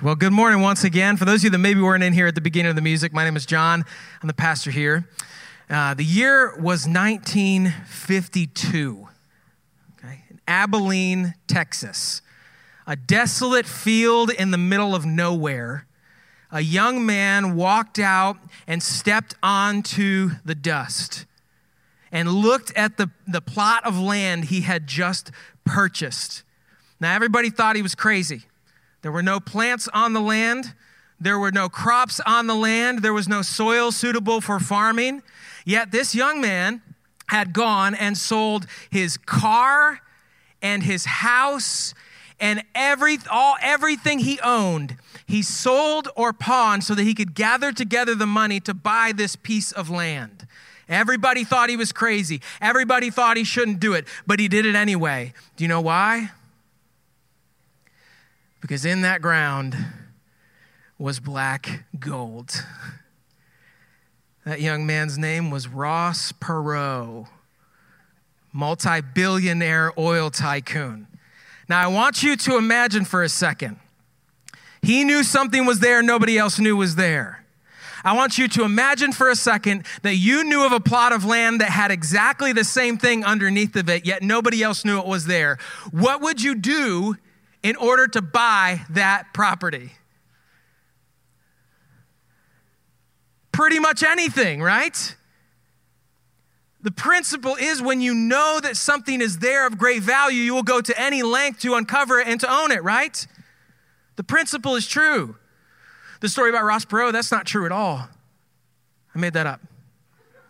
Well, good morning once again. For those of you that maybe weren't in here at the beginning of the music, my name is John. I'm the pastor here. Uh, the year was 1952, okay, in Abilene, Texas. A desolate field in the middle of nowhere. A young man walked out and stepped onto the dust and looked at the, the plot of land he had just purchased. Now, everybody thought he was crazy. There were no plants on the land. There were no crops on the land. There was no soil suitable for farming. Yet this young man had gone and sold his car and his house and every, all, everything he owned. He sold or pawned so that he could gather together the money to buy this piece of land. Everybody thought he was crazy. Everybody thought he shouldn't do it, but he did it anyway. Do you know why? Because in that ground was black gold. That young man's name was Ross Perot, multi billionaire oil tycoon. Now, I want you to imagine for a second. He knew something was there nobody else knew was there. I want you to imagine for a second that you knew of a plot of land that had exactly the same thing underneath of it, yet nobody else knew it was there. What would you do in order to buy that property? Pretty much anything, right? The principle is when you know that something is there of great value, you will go to any length to uncover it and to own it, right? The principle is true. The story about Ross Perot, that's not true at all. I made that up.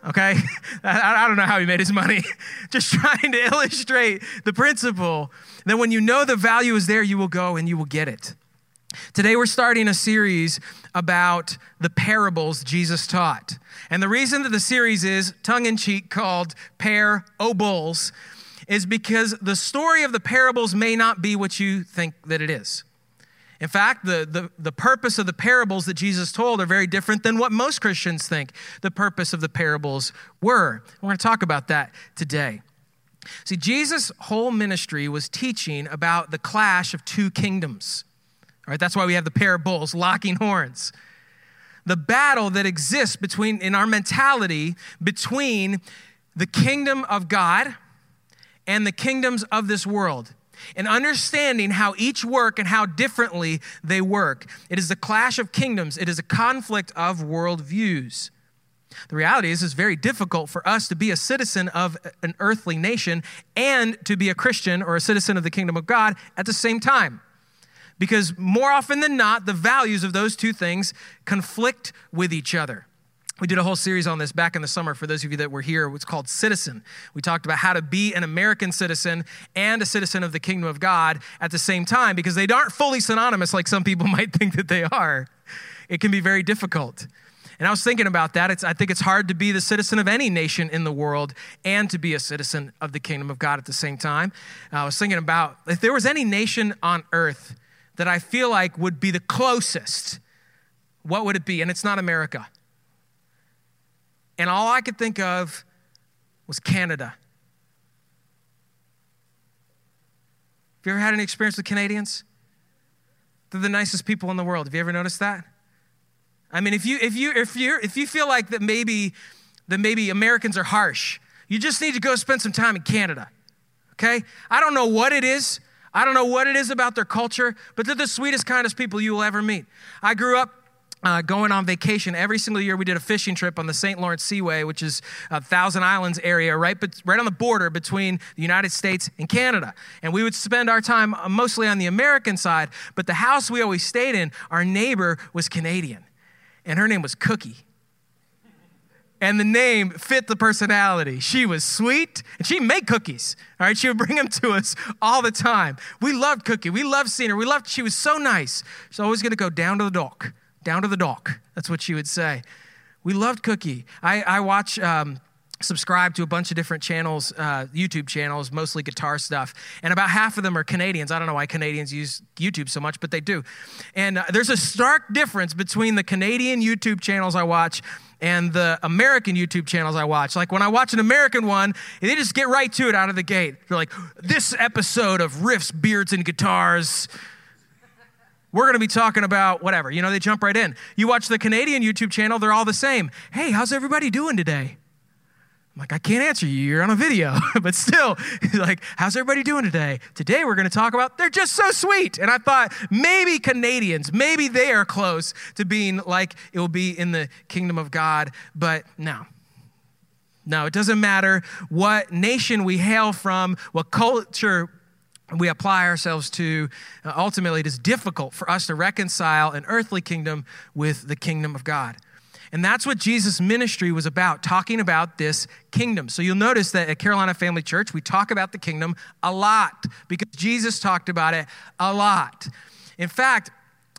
Okay? I, don't know how he made his money. Just trying to illustrate the principle that when you know the value is there, you will go and you will get it. Today, we're starting a series about the parables Jesus taught. And the reason that the series is tongue in cheek called Parables is because the story of the parables may not be what you think that it is. In fact, the, the, the purpose of the parables that Jesus told are very different than what most Christians think the purpose of the parables were. We're going to talk about that today. See, Jesus' whole ministry was teaching about the clash of two kingdoms. All right, that's why we have the pair of bulls locking horns. The battle that exists between in our mentality between the kingdom of God and the kingdoms of this world and understanding how each work and how differently they work. It is a clash of kingdoms, it is a conflict of worldviews. The reality is, it's very difficult for us to be a citizen of an earthly nation and to be a Christian or a citizen of the kingdom of God at the same time. Because more often than not, the values of those two things conflict with each other. We did a whole series on this back in the summer for those of you that were here. It's called Citizen. We talked about how to be an American citizen and a citizen of the kingdom of God at the same time because they aren't fully synonymous like some people might think that they are. It can be very difficult. And I was thinking about that. It's, I think it's hard to be the citizen of any nation in the world and to be a citizen of the kingdom of God at the same time. Uh, I was thinking about if there was any nation on earth that I feel like would be the closest, what would it be? And it's not America. And all I could think of was Canada. Have you ever had any experience with Canadians? They're the nicest people in the world. Have you ever noticed that? I mean, if you if you if you if you feel like that maybe that maybe Americans are harsh, you just need to go spend some time in Canada. Okay? I don't know what it is. I don't know what it is about their culture, but they're the sweetest, kindest people you will ever meet. I grew up uh, going on vacation every single year we did a fishing trip on the st lawrence seaway which is a thousand islands area right, but, right on the border between the united states and canada and we would spend our time uh, mostly on the american side but the house we always stayed in our neighbor was canadian and her name was cookie and the name fit the personality. She was sweet and she made cookies. All right, she would bring them to us all the time. We loved Cookie. We loved seeing her. We loved. She was so nice. She's always going to go down to the dock down to the dock. That's what she would say. We loved Cookie. I, I watch, um, subscribe to a bunch of different channels, uh, YouTube channels, mostly guitar stuff. And about half of them are Canadians. I don't know why Canadians use YouTube so much, but they do. And uh, there's a stark difference between the Canadian YouTube channels I watch and the American YouTube channels I watch. Like when I watch an American one, they just get right to it out of the gate. They're like, this episode of Riffs, Beards, and Guitars we're going to be talking about whatever. You know, they jump right in. You watch the Canadian YouTube channel, they're all the same. Hey, how's everybody doing today? Like, I can't answer you. You're on a video. but still, like, how's everybody doing today? Today we're going to talk about they're just so sweet. And I thought maybe Canadians, maybe they are close to being like it will be in the kingdom of God. But no. No, it doesn't matter what nation we hail from, what culture we apply ourselves to. Ultimately, it is difficult for us to reconcile an earthly kingdom with the kingdom of God. And that's what Jesus' ministry was about, talking about this kingdom. So you'll notice that at Carolina Family Church, we talk about the kingdom a lot because Jesus talked about it a lot. In fact,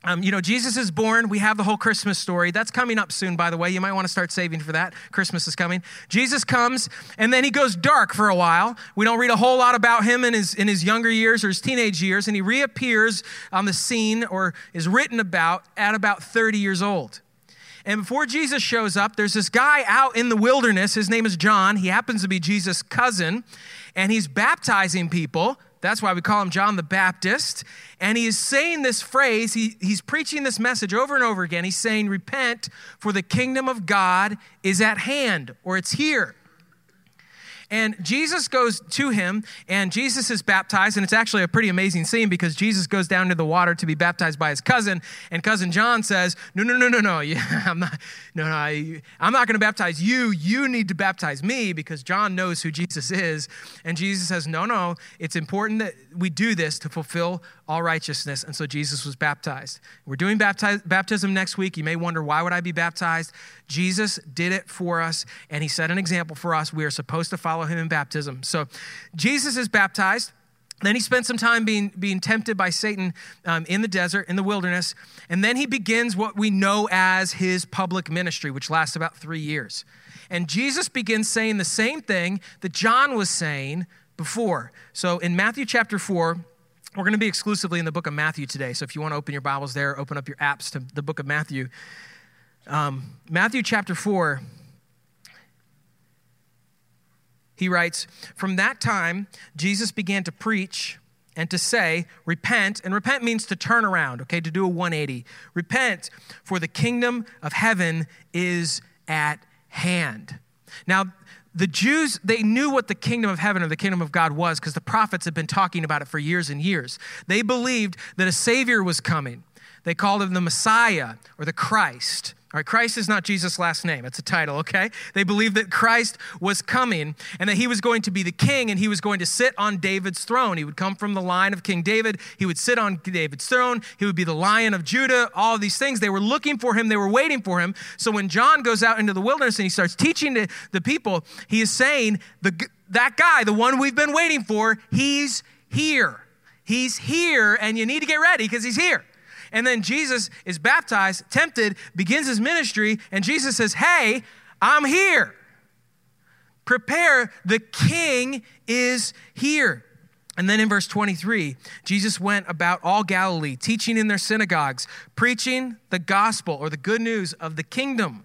um, you know, Jesus is born. We have the whole Christmas story. That's coming up soon, by the way. You might want to start saving for that. Christmas is coming. Jesus comes, and then he goes dark for a while. We don't read a whole lot about him in his, in his younger years or his teenage years, and he reappears on the scene or is written about at about 30 years old. And before Jesus shows up, there's this guy out in the wilderness. His name is John. He happens to be Jesus' cousin, and he's baptizing people. That's why we call him John the Baptist. And he is saying this phrase, he, he's preaching this message over and over again. He's saying, Repent, for the kingdom of God is at hand, or it's here. And Jesus goes to him, and Jesus is baptized. And it's actually a pretty amazing scene because Jesus goes down to the water to be baptized by his cousin. And cousin John says, No, no, no, no, no. Yeah, I'm not, no, no, I'm not going to baptize you. You need to baptize me because John knows who Jesus is. And Jesus says, No, no. It's important that we do this to fulfill all righteousness. And so Jesus was baptized. We're doing baptize, baptism next week. You may wonder, why would I be baptized? Jesus did it for us, and he set an example for us. We are supposed to follow him in baptism. So Jesus is baptized. Then he spent some time being, being tempted by Satan um, in the desert, in the wilderness. And then he begins what we know as his public ministry, which lasts about three years. And Jesus begins saying the same thing that John was saying before. So in Matthew chapter 4, we're going to be exclusively in the book of Matthew today. So if you want to open your Bibles there, open up your apps to the book of Matthew. Um, Matthew chapter 4, he writes, From that time, Jesus began to preach and to say, Repent. And repent means to turn around, okay, to do a 180. Repent, for the kingdom of heaven is at hand. Now, the Jews, they knew what the kingdom of heaven or the kingdom of God was because the prophets had been talking about it for years and years. They believed that a Savior was coming. They called him the Messiah or the Christ. All right, Christ is not Jesus' last name. It's a title, okay? They believed that Christ was coming and that he was going to be the king and he was going to sit on David's throne. He would come from the line of King David. He would sit on David's throne. He would be the lion of Judah, all of these things. They were looking for him, they were waiting for him. So when John goes out into the wilderness and he starts teaching the people, he is saying, the, that guy, the one we've been waiting for, he's here. He's here and you need to get ready because he's here. And then Jesus is baptized, tempted, begins his ministry, and Jesus says, Hey, I'm here. Prepare, the king is here. And then in verse 23, Jesus went about all Galilee, teaching in their synagogues, preaching the gospel or the good news of the kingdom,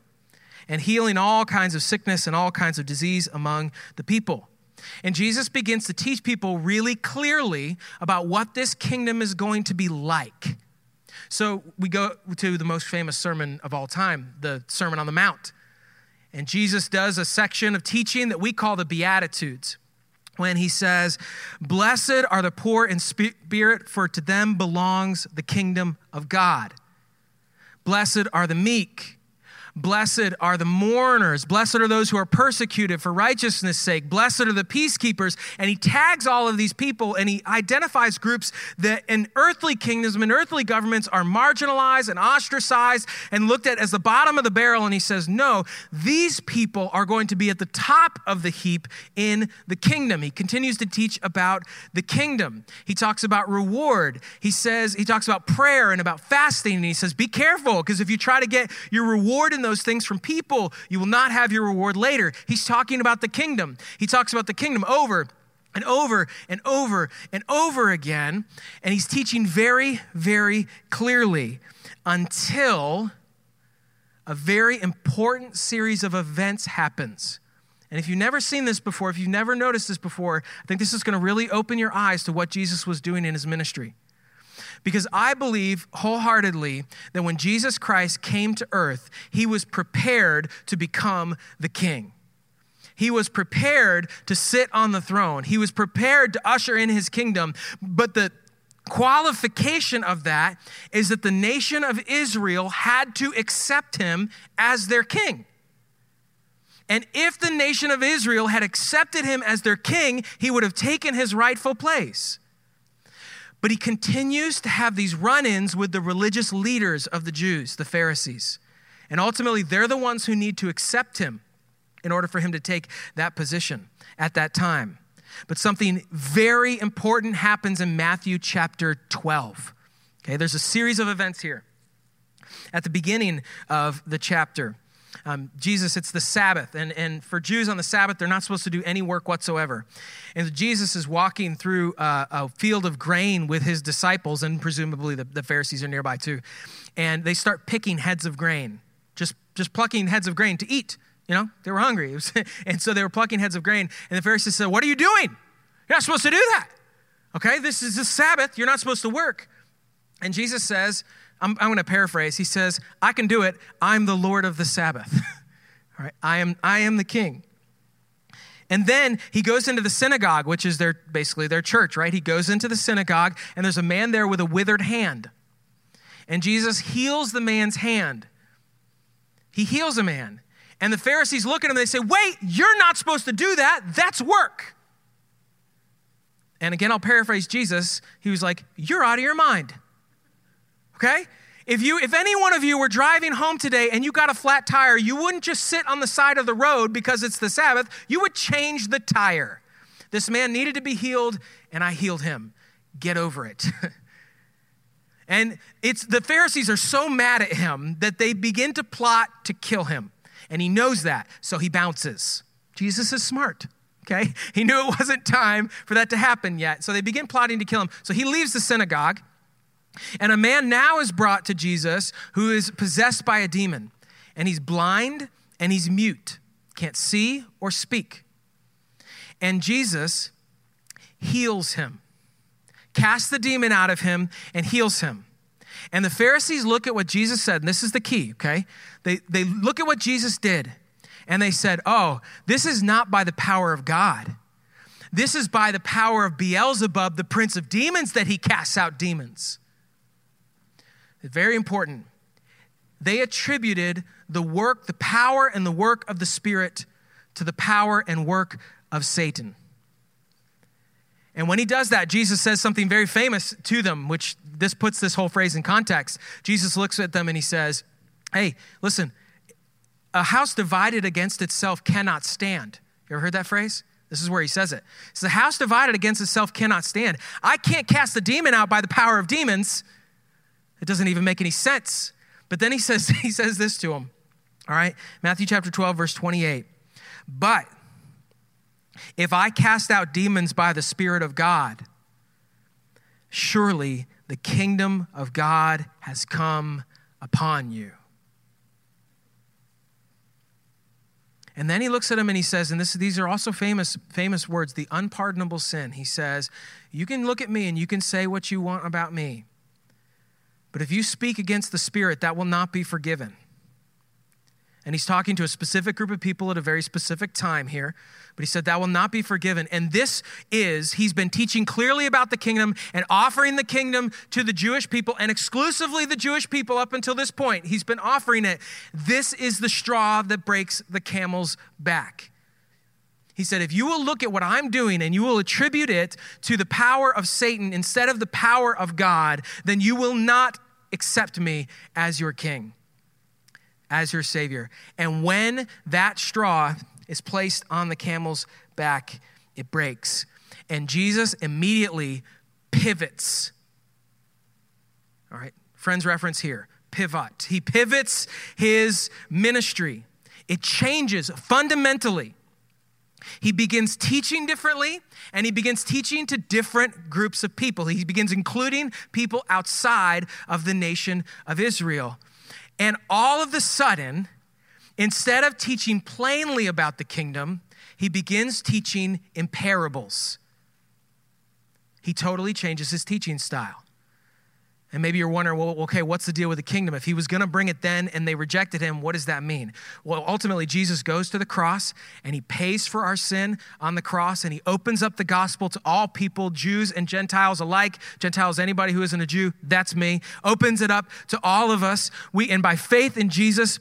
and healing all kinds of sickness and all kinds of disease among the people. And Jesus begins to teach people really clearly about what this kingdom is going to be like. So we go to the most famous sermon of all time, the Sermon on the Mount. And Jesus does a section of teaching that we call the Beatitudes when he says, Blessed are the poor in spirit, for to them belongs the kingdom of God. Blessed are the meek Blessed are the mourners. Blessed are those who are persecuted for righteousness' sake. Blessed are the peacekeepers. And he tags all of these people and he identifies groups that in earthly kingdoms and earthly governments are marginalized and ostracized and looked at as the bottom of the barrel. And he says, No, these people are going to be at the top of the heap in the kingdom. He continues to teach about the kingdom. He talks about reward. He says, He talks about prayer and about fasting. And he says, Be careful because if you try to get your reward in those things from people, you will not have your reward later. He's talking about the kingdom. He talks about the kingdom over and over and over and over again. And he's teaching very, very clearly until a very important series of events happens. And if you've never seen this before, if you've never noticed this before, I think this is going to really open your eyes to what Jesus was doing in his ministry. Because I believe wholeheartedly that when Jesus Christ came to earth, he was prepared to become the king. He was prepared to sit on the throne. He was prepared to usher in his kingdom. But the qualification of that is that the nation of Israel had to accept him as their king. And if the nation of Israel had accepted him as their king, he would have taken his rightful place. But he continues to have these run ins with the religious leaders of the Jews, the Pharisees. And ultimately, they're the ones who need to accept him in order for him to take that position at that time. But something very important happens in Matthew chapter 12. Okay, there's a series of events here. At the beginning of the chapter, um, Jesus, it's the Sabbath. And, and for Jews on the Sabbath, they're not supposed to do any work whatsoever. And Jesus is walking through a, a field of grain with his disciples, and presumably the, the Pharisees are nearby too. And they start picking heads of grain, just, just plucking heads of grain to eat. You know, they were hungry. And so they were plucking heads of grain. And the Pharisees said, What are you doing? You're not supposed to do that. Okay, this is the Sabbath. You're not supposed to work. And Jesus says, I'm, I'm going to paraphrase. He says, I can do it. I'm the Lord of the Sabbath. All right, I am, I am the king. And then he goes into the synagogue, which is their basically their church, right? He goes into the synagogue, and there's a man there with a withered hand. And Jesus heals the man's hand. He heals a man. And the Pharisees look at him and they say, Wait, you're not supposed to do that. That's work. And again, I'll paraphrase Jesus. He was like, You're out of your mind. Okay? If you if any one of you were driving home today and you got a flat tire, you wouldn't just sit on the side of the road because it's the Sabbath, you would change the tire. This man needed to be healed and I healed him. Get over it. and it's the Pharisees are so mad at him that they begin to plot to kill him. And he knows that, so he bounces. Jesus is smart. Okay? He knew it wasn't time for that to happen yet. So they begin plotting to kill him. So he leaves the synagogue. And a man now is brought to Jesus who is possessed by a demon. And he's blind and he's mute, can't see or speak. And Jesus heals him, casts the demon out of him, and heals him. And the Pharisees look at what Jesus said, and this is the key, okay? They, they look at what Jesus did, and they said, Oh, this is not by the power of God. This is by the power of Beelzebub, the prince of demons, that he casts out demons. Very important. They attributed the work, the power, and the work of the Spirit to the power and work of Satan. And when he does that, Jesus says something very famous to them, which this puts this whole phrase in context. Jesus looks at them and he says, Hey, listen, a house divided against itself cannot stand. You ever heard that phrase? This is where he says it. It's the house divided against itself cannot stand. I can't cast the demon out by the power of demons. It doesn't even make any sense. But then he says, he says this to him. All right, Matthew chapter 12, verse 28. But if I cast out demons by the Spirit of God, surely the kingdom of God has come upon you. And then he looks at him and he says, and this, these are also famous, famous words, the unpardonable sin. He says, You can look at me and you can say what you want about me. But if you speak against the Spirit, that will not be forgiven. And he's talking to a specific group of people at a very specific time here. But he said that will not be forgiven. And this is, he's been teaching clearly about the kingdom and offering the kingdom to the Jewish people and exclusively the Jewish people up until this point. He's been offering it. This is the straw that breaks the camel's back. He said, if you will look at what I'm doing and you will attribute it to the power of Satan instead of the power of God, then you will not accept me as your king, as your savior. And when that straw is placed on the camel's back, it breaks. And Jesus immediately pivots. All right, friends, reference here pivot. He pivots his ministry, it changes fundamentally. He begins teaching differently and he begins teaching to different groups of people. He begins including people outside of the nation of Israel. And all of a sudden, instead of teaching plainly about the kingdom, he begins teaching in parables. He totally changes his teaching style. And maybe you're wondering, well, okay, what's the deal with the kingdom? If he was going to bring it then and they rejected him, what does that mean? Well, ultimately, Jesus goes to the cross and he pays for our sin on the cross and he opens up the gospel to all people, Jews and Gentiles alike. Gentiles, anybody who isn't a Jew, that's me. Opens it up to all of us. We, and by faith in Jesus,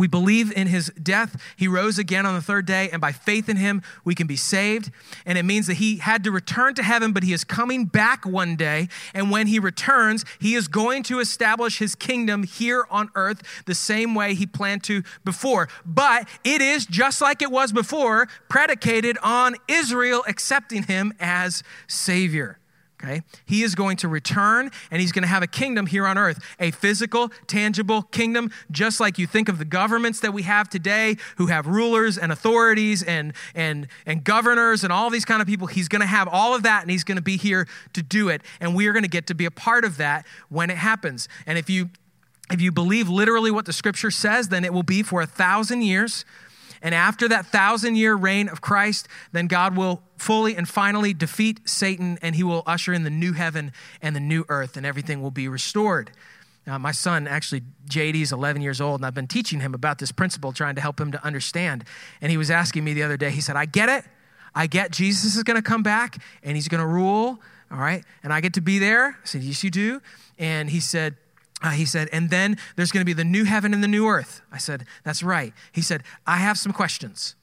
we believe in his death. He rose again on the third day, and by faith in him, we can be saved. And it means that he had to return to heaven, but he is coming back one day. And when he returns, he is going to establish his kingdom here on earth the same way he planned to before. But it is just like it was before, predicated on Israel accepting him as Savior. Okay? He is going to return and he's going to have a kingdom here on earth, a physical, tangible kingdom, just like you think of the governments that we have today who have rulers and authorities and, and, and governors and all these kind of people. He's going to have all of that and he's going to be here to do it. And we are going to get to be a part of that when it happens. And if you if you believe literally what the scripture says, then it will be for a thousand years and after that thousand year reign of Christ, then God will fully and finally defeat Satan and he will usher in the new heaven and the new earth, and everything will be restored. Now, my son, actually, JD is 11 years old, and I've been teaching him about this principle, trying to help him to understand. And he was asking me the other day, he said, I get it. I get Jesus is going to come back and he's going to rule, all right? And I get to be there. I said, Yes, you do. And he said, uh, he said, and then there's going to be the new heaven and the new earth. I said, that's right. He said, I have some questions.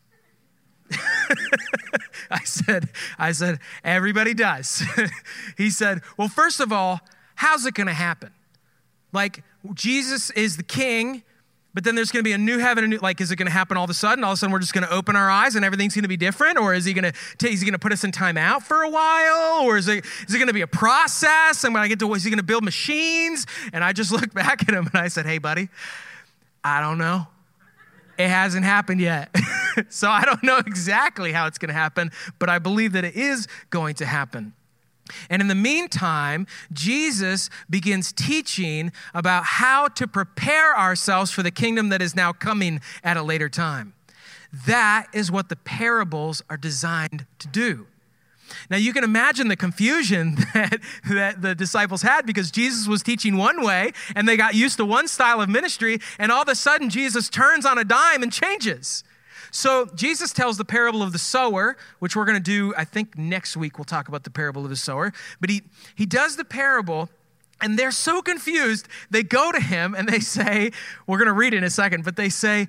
I said, I said, everybody does. he said, well, first of all, how's it going to happen? Like, Jesus is the king but then there's going to be a new heaven, and new, like, is it going to happen all of a sudden? All of a sudden, we're just going to open our eyes and everything's going to be different, or is he going to is he going to put us in time out for a while, or is it is it going to be a process? And when I get to, is he going to build machines? And I just looked back at him and I said, "Hey, buddy, I don't know. It hasn't happened yet, so I don't know exactly how it's going to happen, but I believe that it is going to happen." And in the meantime, Jesus begins teaching about how to prepare ourselves for the kingdom that is now coming at a later time. That is what the parables are designed to do. Now, you can imagine the confusion that, that the disciples had because Jesus was teaching one way and they got used to one style of ministry, and all of a sudden, Jesus turns on a dime and changes. So Jesus tells the parable of the sower, which we're going to do, I think next week we'll talk about the parable of the sower. But he, he does the parable and they're so confused. They go to him and they say, we're going to read it in a second, but they say,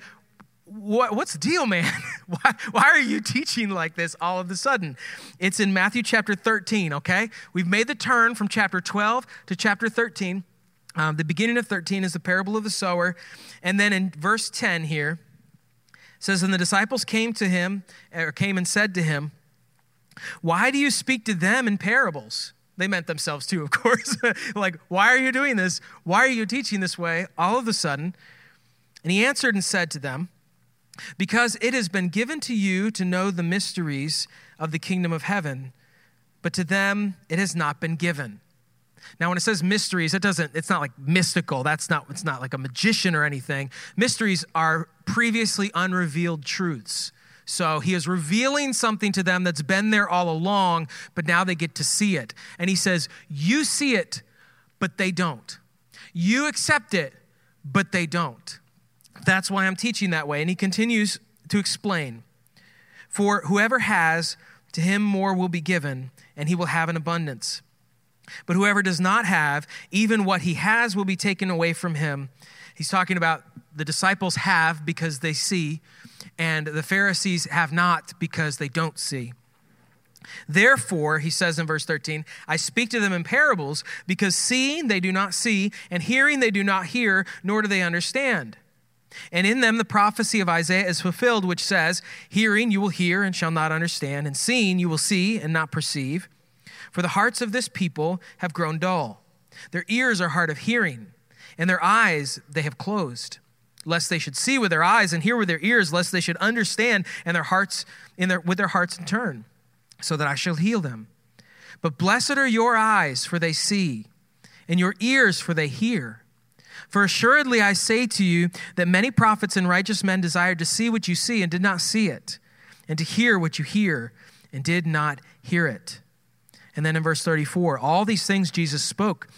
what, what's the deal, man? why, why are you teaching like this all of a sudden? It's in Matthew chapter 13, okay? We've made the turn from chapter 12 to chapter 13. Um, the beginning of 13 is the parable of the sower. And then in verse 10 here, says, And the disciples came to him, or came and said to him, Why do you speak to them in parables? They meant themselves too, of course. like, why are you doing this? Why are you teaching this way all of a sudden? And he answered and said to them, Because it has been given to you to know the mysteries of the kingdom of heaven, but to them it has not been given. Now, when it says mysteries, it doesn't, it's not like mystical. That's not, it's not like a magician or anything. Mysteries are previously unrevealed truths. So he is revealing something to them that's been there all along, but now they get to see it. And he says, You see it, but they don't. You accept it, but they don't. That's why I'm teaching that way. And he continues to explain For whoever has, to him more will be given, and he will have an abundance. But whoever does not have, even what he has will be taken away from him. He's talking about the disciples have because they see, and the Pharisees have not because they don't see. Therefore, he says in verse 13, I speak to them in parables because seeing they do not see, and hearing they do not hear, nor do they understand. And in them the prophecy of Isaiah is fulfilled, which says, Hearing you will hear and shall not understand, and seeing you will see and not perceive. For the hearts of this people have grown dull. Their ears are hard of hearing, and their eyes they have closed, lest they should see with their eyes and hear with their ears, lest they should understand and their hearts in their, with their hearts in turn, so that I shall heal them. But blessed are your eyes, for they see, and your ears, for they hear. For assuredly I say to you that many prophets and righteous men desired to see what you see and did not see it, and to hear what you hear and did not hear it. And then in verse 34, all these things Jesus spoke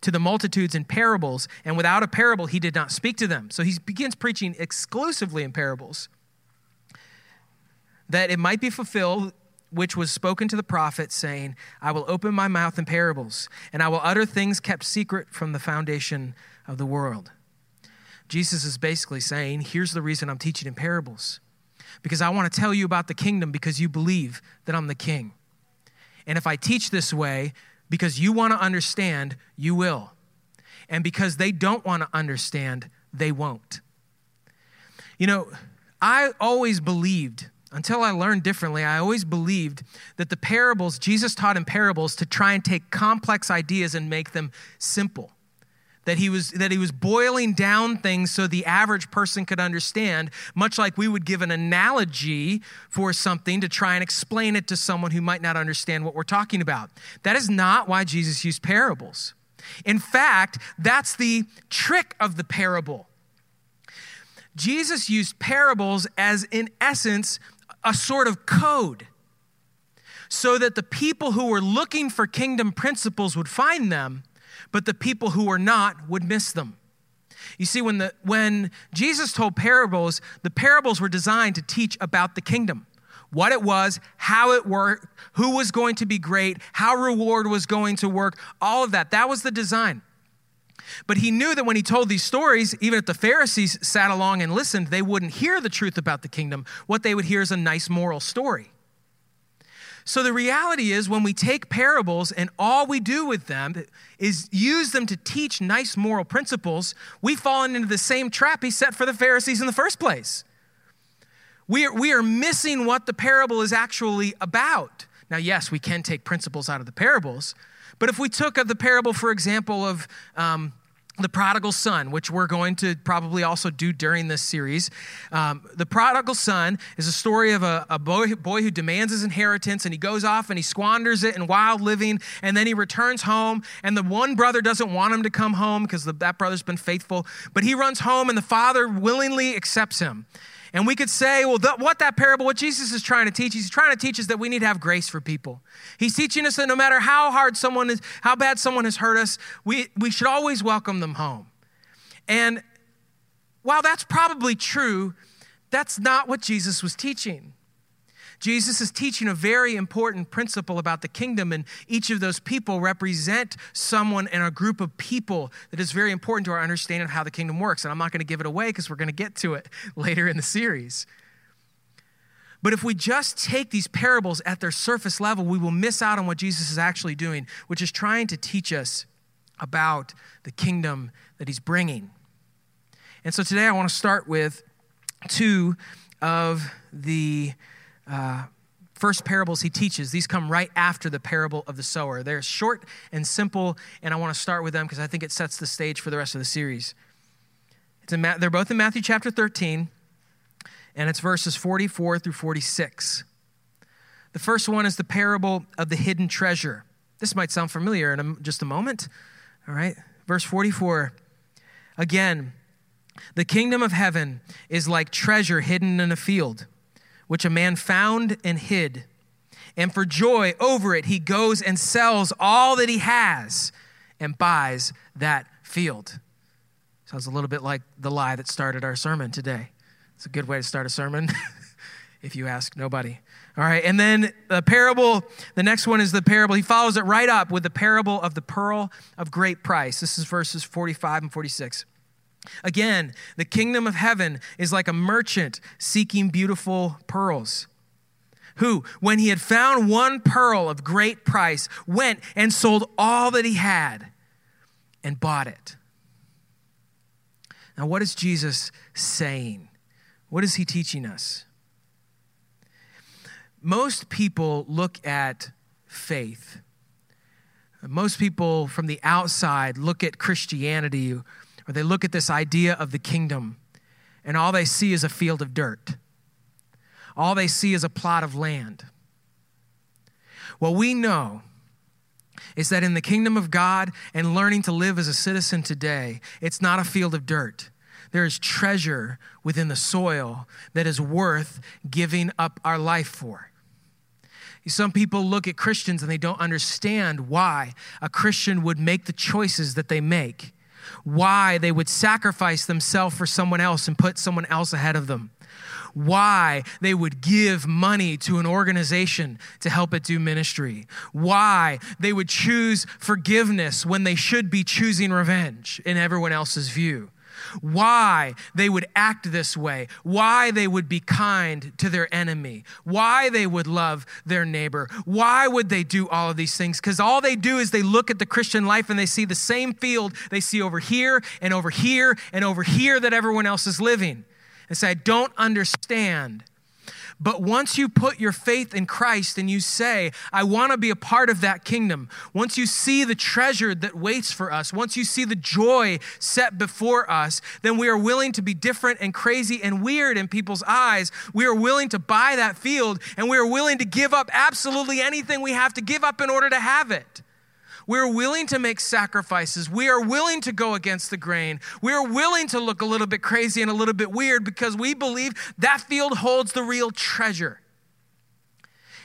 to the multitudes in parables, and without a parable, he did not speak to them. So he begins preaching exclusively in parables. That it might be fulfilled, which was spoken to the prophet, saying, I will open my mouth in parables, and I will utter things kept secret from the foundation of the world. Jesus is basically saying, Here's the reason I'm teaching in parables. Because I want to tell you about the kingdom because you believe that I'm the king. And if I teach this way, because you want to understand, you will. And because they don't want to understand, they won't. You know, I always believed, until I learned differently, I always believed that the parables, Jesus taught in parables to try and take complex ideas and make them simple that he was that he was boiling down things so the average person could understand much like we would give an analogy for something to try and explain it to someone who might not understand what we're talking about. That is not why jesus used parables. In fact that's the trick of the parable. Jesus used parables as in essence a sort of code so that the people who were looking for kingdom principles would find them but the people who were not would miss them. You see, when, the, when Jesus told parables, the parables were designed to teach about the kingdom what it was, how it worked, who was going to be great, how reward was going to work, all of that. That was the design. But he knew that when he told these stories, even if the Pharisees sat along and listened, they wouldn't hear the truth about the kingdom. What they would hear is a nice moral story. So the reality is, when we take parables and all we do with them is use them to teach nice moral principles, we've fallen into the same trap he set for the Pharisees in the first place. We are, we are missing what the parable is actually about. Now, yes, we can take principles out of the parables, but if we took of the parable, for example, of um, the prodigal son, which we're going to probably also do during this series. Um, the prodigal son is a story of a, a boy, boy, who demands his inheritance and he goes off and he squanders it in wild living and then he returns home and the one brother doesn't want him to come home because that brother's been faithful, but he runs home and the father willingly accepts him. And we could say, well, what that parable, what Jesus is trying to teach, he's trying to teach us that we need to have grace for people. He's teaching us that no matter how hard someone is, how bad someone has hurt us, we, we should always welcome them home. And while that's probably true, that's not what Jesus was teaching. Jesus is teaching a very important principle about the kingdom, and each of those people represent someone in a group of people that is very important to our understanding of how the kingdom works. And I'm not going to give it away because we're going to get to it later in the series. But if we just take these parables at their surface level, we will miss out on what Jesus is actually doing, which is trying to teach us about the kingdom that he's bringing. And so today I want to start with two of the uh, first parables he teaches. These come right after the parable of the sower. They're short and simple, and I want to start with them because I think it sets the stage for the rest of the series. Ma- they're both in Matthew chapter 13, and it's verses 44 through 46. The first one is the parable of the hidden treasure. This might sound familiar in a, just a moment. All right, verse 44. Again, the kingdom of heaven is like treasure hidden in a field which a man found and hid. And for joy over it, he goes and sells all that he has and buys that field. Sounds a little bit like the lie that started our sermon today. It's a good way to start a sermon, if you ask nobody. All right, and then the parable, the next one is the parable. He follows it right up with the parable of the pearl of great price. This is verses 45 and 46. Again, the kingdom of heaven is like a merchant seeking beautiful pearls. Who, when he had found one pearl of great price, went and sold all that he had and bought it. Now, what is Jesus saying? What is he teaching us? Most people look at faith. Most people from the outside look at Christianity they look at this idea of the kingdom and all they see is a field of dirt. All they see is a plot of land. What we know is that in the kingdom of God and learning to live as a citizen today, it's not a field of dirt. There is treasure within the soil that is worth giving up our life for. Some people look at Christians and they don't understand why a Christian would make the choices that they make, why they would sacrifice themselves for someone else and put someone else ahead of them. Why they would give money to an organization to help it do ministry, why they would choose forgiveness when they should be choosing revenge in everyone else's view why they would act this way, why they would be kind to their enemy, why they would love their neighbor, why would they do all of these things? Because all they do is they look at the Christian life and they see the same field they see over here and over here and over here that everyone else is living and say, I don't understand. But once you put your faith in Christ and you say, I want to be a part of that kingdom, once you see the treasure that waits for us, once you see the joy set before us, then we are willing to be different and crazy and weird in people's eyes. We are willing to buy that field and we are willing to give up absolutely anything we have to give up in order to have it. We're willing to make sacrifices. We are willing to go against the grain. We are willing to look a little bit crazy and a little bit weird because we believe that field holds the real treasure.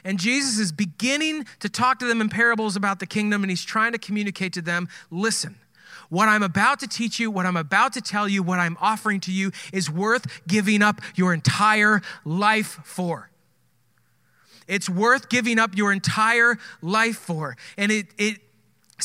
And Jesus is beginning to talk to them in parables about the kingdom, and he's trying to communicate to them listen, what I'm about to teach you, what I'm about to tell you, what I'm offering to you is worth giving up your entire life for. It's worth giving up your entire life for. And it, it,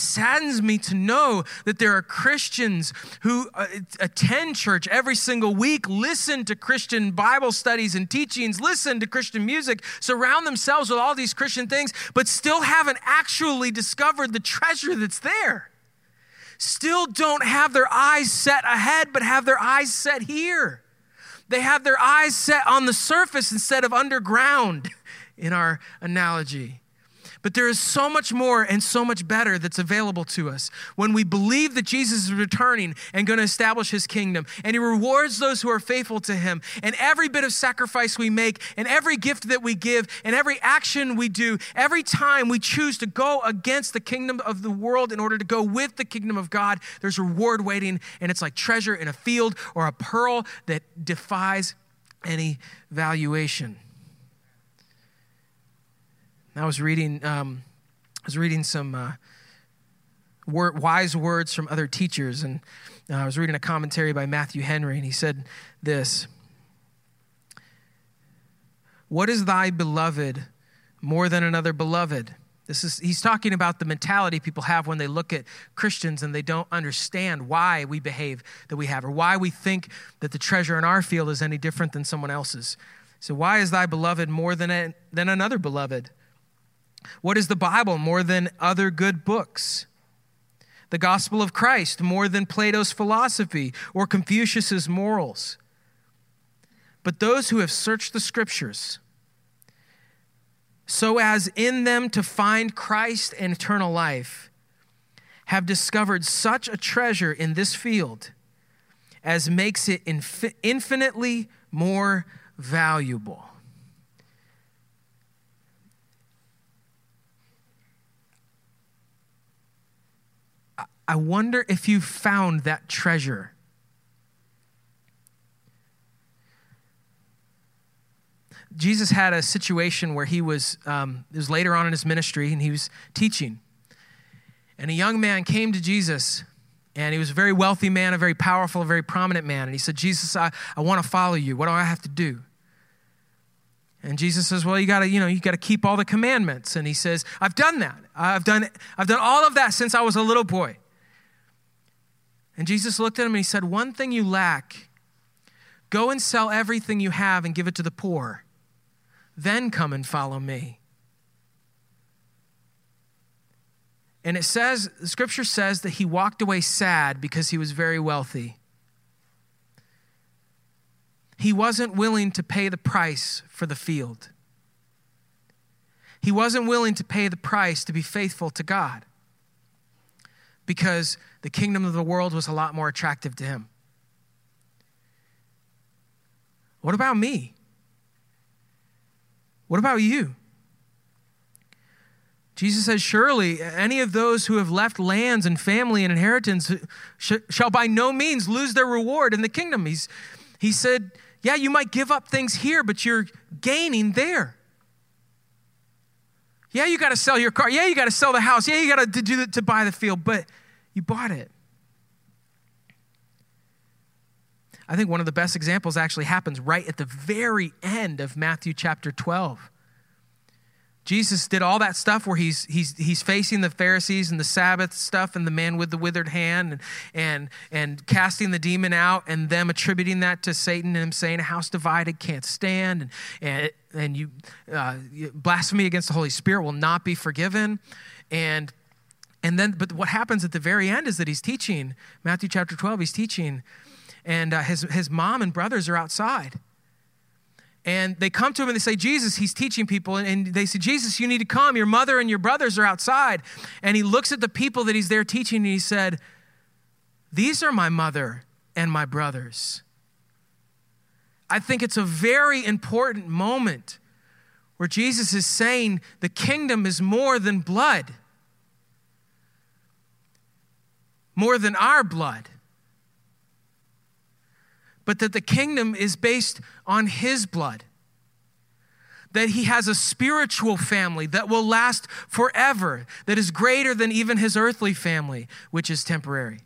saddens me to know that there are Christians who uh, attend church every single week, listen to Christian Bible studies and teachings, listen to Christian music, surround themselves with all these Christian things, but still haven't actually discovered the treasure that's there. Still don't have their eyes set ahead, but have their eyes set here. They have their eyes set on the surface instead of underground, in our analogy. But there is so much more and so much better that's available to us when we believe that Jesus is returning and going to establish his kingdom. And he rewards those who are faithful to him. And every bit of sacrifice we make, and every gift that we give, and every action we do, every time we choose to go against the kingdom of the world in order to go with the kingdom of God, there's reward waiting. And it's like treasure in a field or a pearl that defies any valuation. I was reading, um, I was reading some uh, wise words from other teachers, and uh, I was reading a commentary by Matthew Henry, and he said this What is thy beloved more than another beloved? This is, he's talking about the mentality people have when they look at Christians and they don't understand why we behave that we have or why we think that the treasure in our field is any different than someone else's. So, why is thy beloved more than, a, than another beloved? What is the Bible more than other good books? The gospel of Christ more than Plato's philosophy or Confucius's morals. But those who have searched the scriptures, so as in them to find Christ and eternal life, have discovered such a treasure in this field as makes it infinitely more valuable. I wonder if you found that treasure. Jesus had a situation where he was, um, it was later on in his ministry, and he was teaching. And a young man came to Jesus, and he was a very wealthy man, a very powerful, a very prominent man. And he said, Jesus, I, I want to follow you. What do I have to do? And Jesus says, Well, you gotta, you know, you gotta keep all the commandments. And he says, I've done that. I've done, I've done all of that since I was a little boy. And Jesus looked at him and he said, One thing you lack go and sell everything you have and give it to the poor. Then come and follow me. And it says, the scripture says that he walked away sad because he was very wealthy. He wasn't willing to pay the price for the field. He wasn't willing to pay the price to be faithful to God because the kingdom of the world was a lot more attractive to him. What about me? What about you? Jesus says, Surely any of those who have left lands and family and inheritance shall by no means lose their reward in the kingdom. He's, he said, Yeah, you might give up things here, but you're gaining there. Yeah, you got to sell your car. Yeah, you got to sell the house. Yeah, you got to do to buy the field, but you bought it. I think one of the best examples actually happens right at the very end of Matthew chapter 12. Jesus did all that stuff where he's, he's, he's facing the Pharisees and the Sabbath stuff and the man with the withered hand and, and, and casting the demon out and them attributing that to Satan and him saying, A house divided can't stand and, and, and you, uh, blasphemy against the Holy Spirit will not be forgiven. And, and then, but what happens at the very end is that he's teaching, Matthew chapter 12, he's teaching, and uh, his, his mom and brothers are outside. And they come to him and they say, Jesus, he's teaching people. And they say, Jesus, you need to come. Your mother and your brothers are outside. And he looks at the people that he's there teaching and he said, These are my mother and my brothers. I think it's a very important moment where Jesus is saying the kingdom is more than blood, more than our blood but that the kingdom is based on his blood. That he has a spiritual family that will last forever, that is greater than even his earthly family, which is temporary.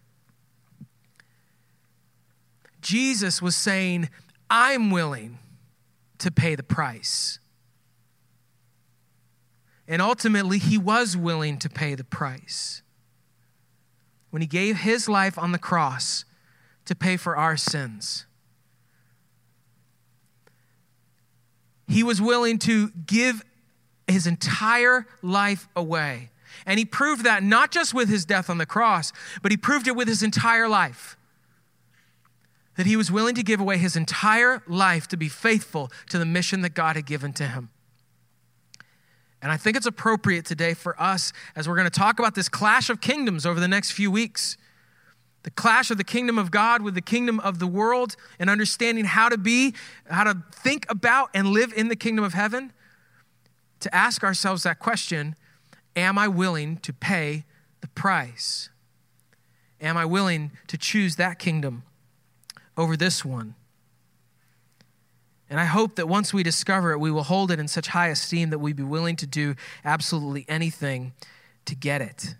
Jesus was saying, I'm willing to pay the price. And ultimately, he was willing to pay the price. When he gave his life on the cross to pay for our sins. He was willing to give his entire life away. And he proved that not just with his death on the cross, but he proved it with his entire life. That he was willing to give away his entire life to be faithful to the mission that God had given to him. And I think it's appropriate today for us, as we're going to talk about this clash of kingdoms over the next few weeks, the clash of the kingdom of God with the kingdom of the world and understanding how to be, how to think about and live in the kingdom of heaven, to ask ourselves that question Am I willing to pay the price? Am I willing to choose that kingdom over this one? And I hope that once we discover it, we will hold it in such high esteem that we be willing to do absolutely anything to get it.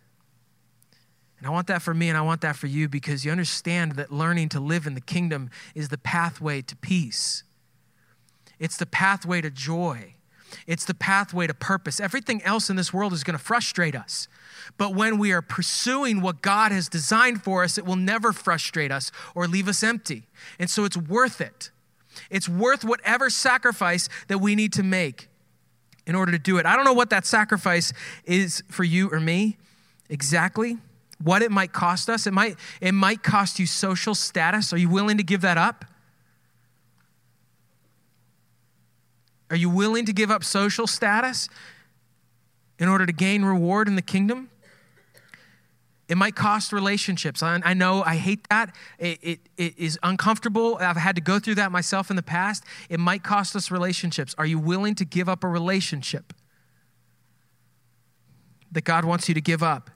And I want that for me and I want that for you because you understand that learning to live in the kingdom is the pathway to peace. It's the pathway to joy. It's the pathway to purpose. Everything else in this world is going to frustrate us. But when we are pursuing what God has designed for us, it will never frustrate us or leave us empty. And so it's worth it. It's worth whatever sacrifice that we need to make in order to do it. I don't know what that sacrifice is for you or me exactly what it might cost us. It might, it might cost you social status. Are you willing to give that up? Are you willing to give up social status in order to gain reward in the kingdom? It might cost relationships. I, I know I hate that. It, it, it is uncomfortable. I've had to go through that myself in the past. It might cost us relationships. Are you willing to give up a relationship that God wants you to give up?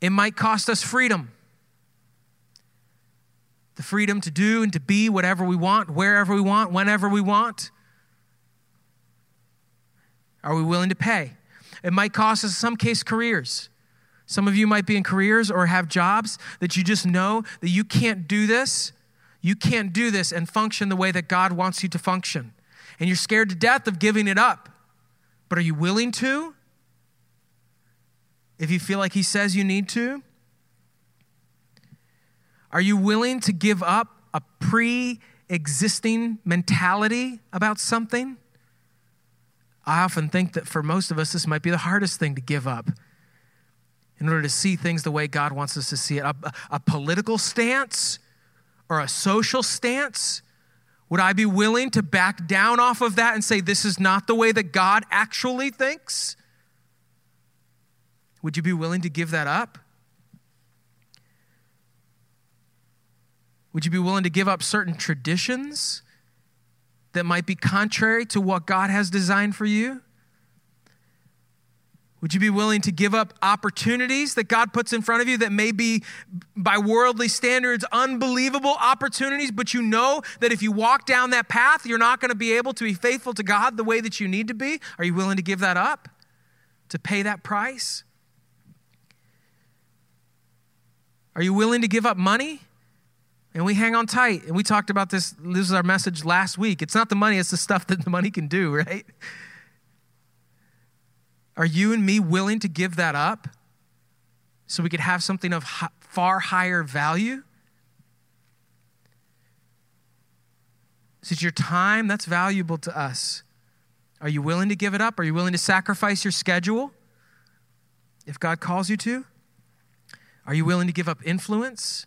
It might cost us freedom the freedom to do and to be whatever we want, wherever we want, whenever we want. Are we willing to pay? It might cost us, in some case, careers. Some of you might be in careers or have jobs that you just know that you can't do this. You can't do this and function the way that God wants you to function. And you're scared to death of giving it up. But are you willing to? if you feel like He says you need to? Are you willing to give up a pre existing mentality about something? I often think that for most of us, this might be the hardest thing to give up in order to see things the way God wants us to see it. A, a political stance or a social stance? Would I be willing to back down off of that and say, this is not the way that God actually thinks? Would you be willing to give that up? Would you be willing to give up certain traditions that might be contrary to what God has designed for you? Would you be willing to give up opportunities that God puts in front of you that may be, by worldly standards, unbelievable opportunities, but you know that if you walk down that path, you're not going to be able to be faithful to God the way that you need to be? Are you willing to give that up? to pay that price? Are you willing to give up money? And we hang on tight. And we talked about this. This is our message last week. It's not the money, it's the stuff that the money can do, right? Are you and me willing to give that up so we could have something of far higher value? Is your time that's valuable to us? Are you willing to give it up? Are you willing to sacrifice your schedule if God calls you to? Are you willing to give up influence?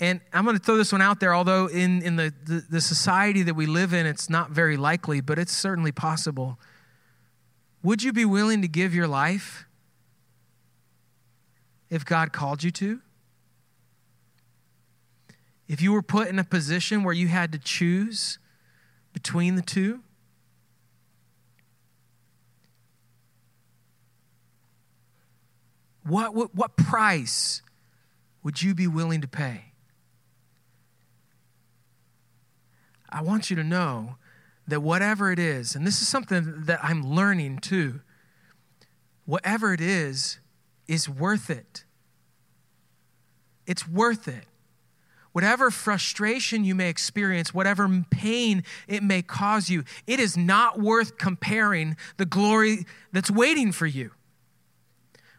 And I'm going to throw this one out there, although in, in the, the, the, society that we live in, it's not very likely, but it's certainly possible. Would you be willing to give your life if God called you to? If you were put in a position where you had to choose between the two? What, what, what price would you be willing to pay? I want you to know that whatever it is, and this is something that I'm learning too, whatever it is, is worth it. It's worth it. Whatever frustration you may experience, whatever pain it may cause you, it is not worth comparing the glory that's waiting for you.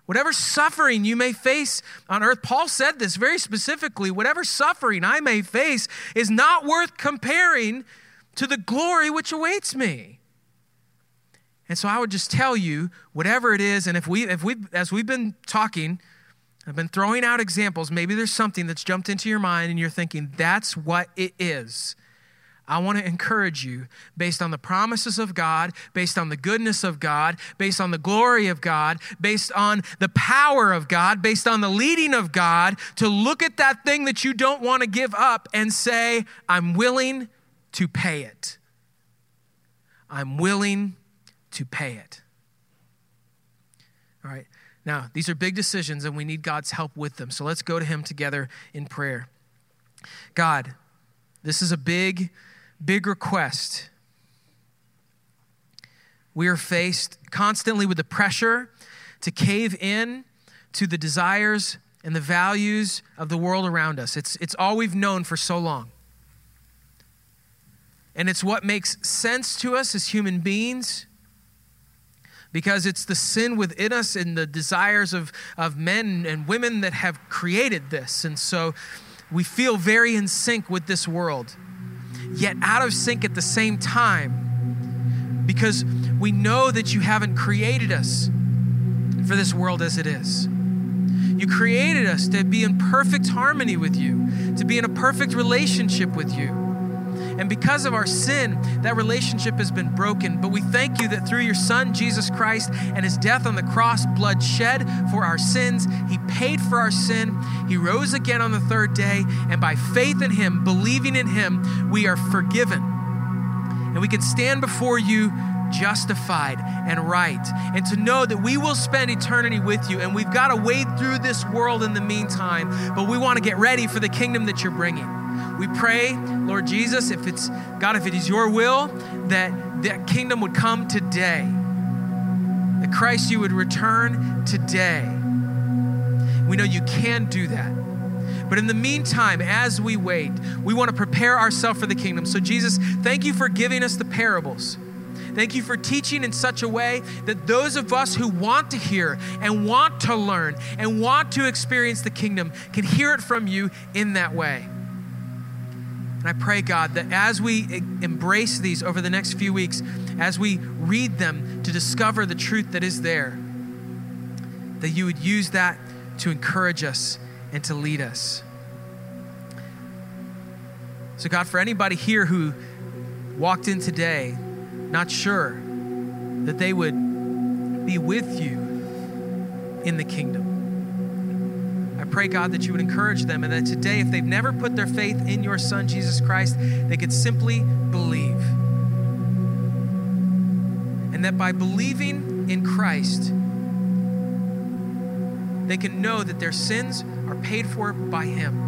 Whatever suffering you may face on earth, Paul said this very specifically whatever suffering I may face is not worth comparing to the glory which awaits me. And so I would just tell you, whatever it is, and if we, if we, as we've been talking, I've been throwing out examples, maybe there's something that's jumped into your mind and you're thinking, that's what it is. I want to encourage you, based on the promises of God, based on the goodness of God, based on the glory of God, based on the power of God, based on the leading of God, to look at that thing that you don't want to give up and say, I'm willing to pay it. I'm willing to pay it. All right. Now, these are big decisions and we need God's help with them. So let's go to Him together in prayer. God, this is a big big request. We are faced constantly with the pressure to cave in to the desires and the values of the world around us. It's, it's all we've known for so long. And it's what makes sense to us as human beings because it's the sin within us and the desires of, of men and women that have created this. And so we feel very in sync with this world yet out of sync at the same time because we know that you haven't created us for this world as it is. You created us to be in perfect harmony with you, to be in a perfect relationship with you. And because of our sin, that relationship has been broken. But we thank you that through your Son, Jesus Christ, and his death on the cross, blood shed for our sins, he paid for our sin. He rose again on the third day. And by faith in him, believing in him, we are forgiven. And we can stand before you justified and right, and to know that we will spend eternity with you. And we've got to wade through this world in the meantime, but we want to get ready for the kingdom that you're bringing. We pray, Lord Jesus, if it's, God, if it is your will, that that kingdom would come today. That Christ, you would return today. We know you can do that. But in the meantime, as we wait, we want to prepare ourselves for the kingdom. So, Jesus, thank you for giving us the parables. Thank you for teaching in such a way that those of us who want to hear and want to learn and want to experience the kingdom can hear it from you in that way. And I pray, God, that as we embrace these over the next few weeks, as we read them to discover the truth that is there, that you would use that to encourage us and to lead us. So, God, for anybody here who walked in today not sure that they would be with you in the kingdom, I pray, God, that you would encourage them and that today, if they've never put their faith in your Son, Jesus Christ, they could simply believe. And that by believing in Christ, they can know that their sins are paid for by Him.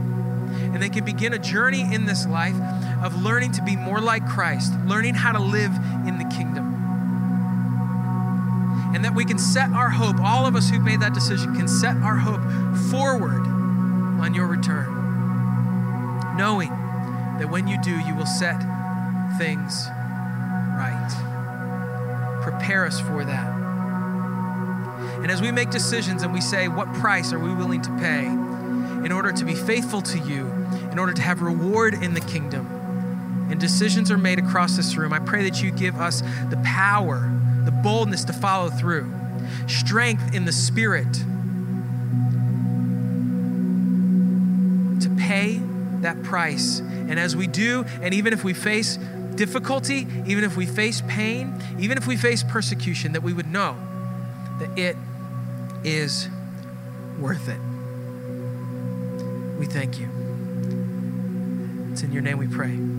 And they can begin a journey in this life of learning to be more like Christ, learning how to live in the kingdom. And that we can set our hope, all of us who've made that decision can set our hope forward on your return, knowing that when you do, you will set things right. Prepare us for that. And as we make decisions and we say, what price are we willing to pay in order to be faithful to you, in order to have reward in the kingdom, and decisions are made across this room, I pray that you give us the power, the boldness to follow through, strength in the spirit to pay that price. And as we do, and even if we face difficulty, even if we face pain, even if we face persecution, that we would know that it is worth it. We thank you. It's in your name we pray.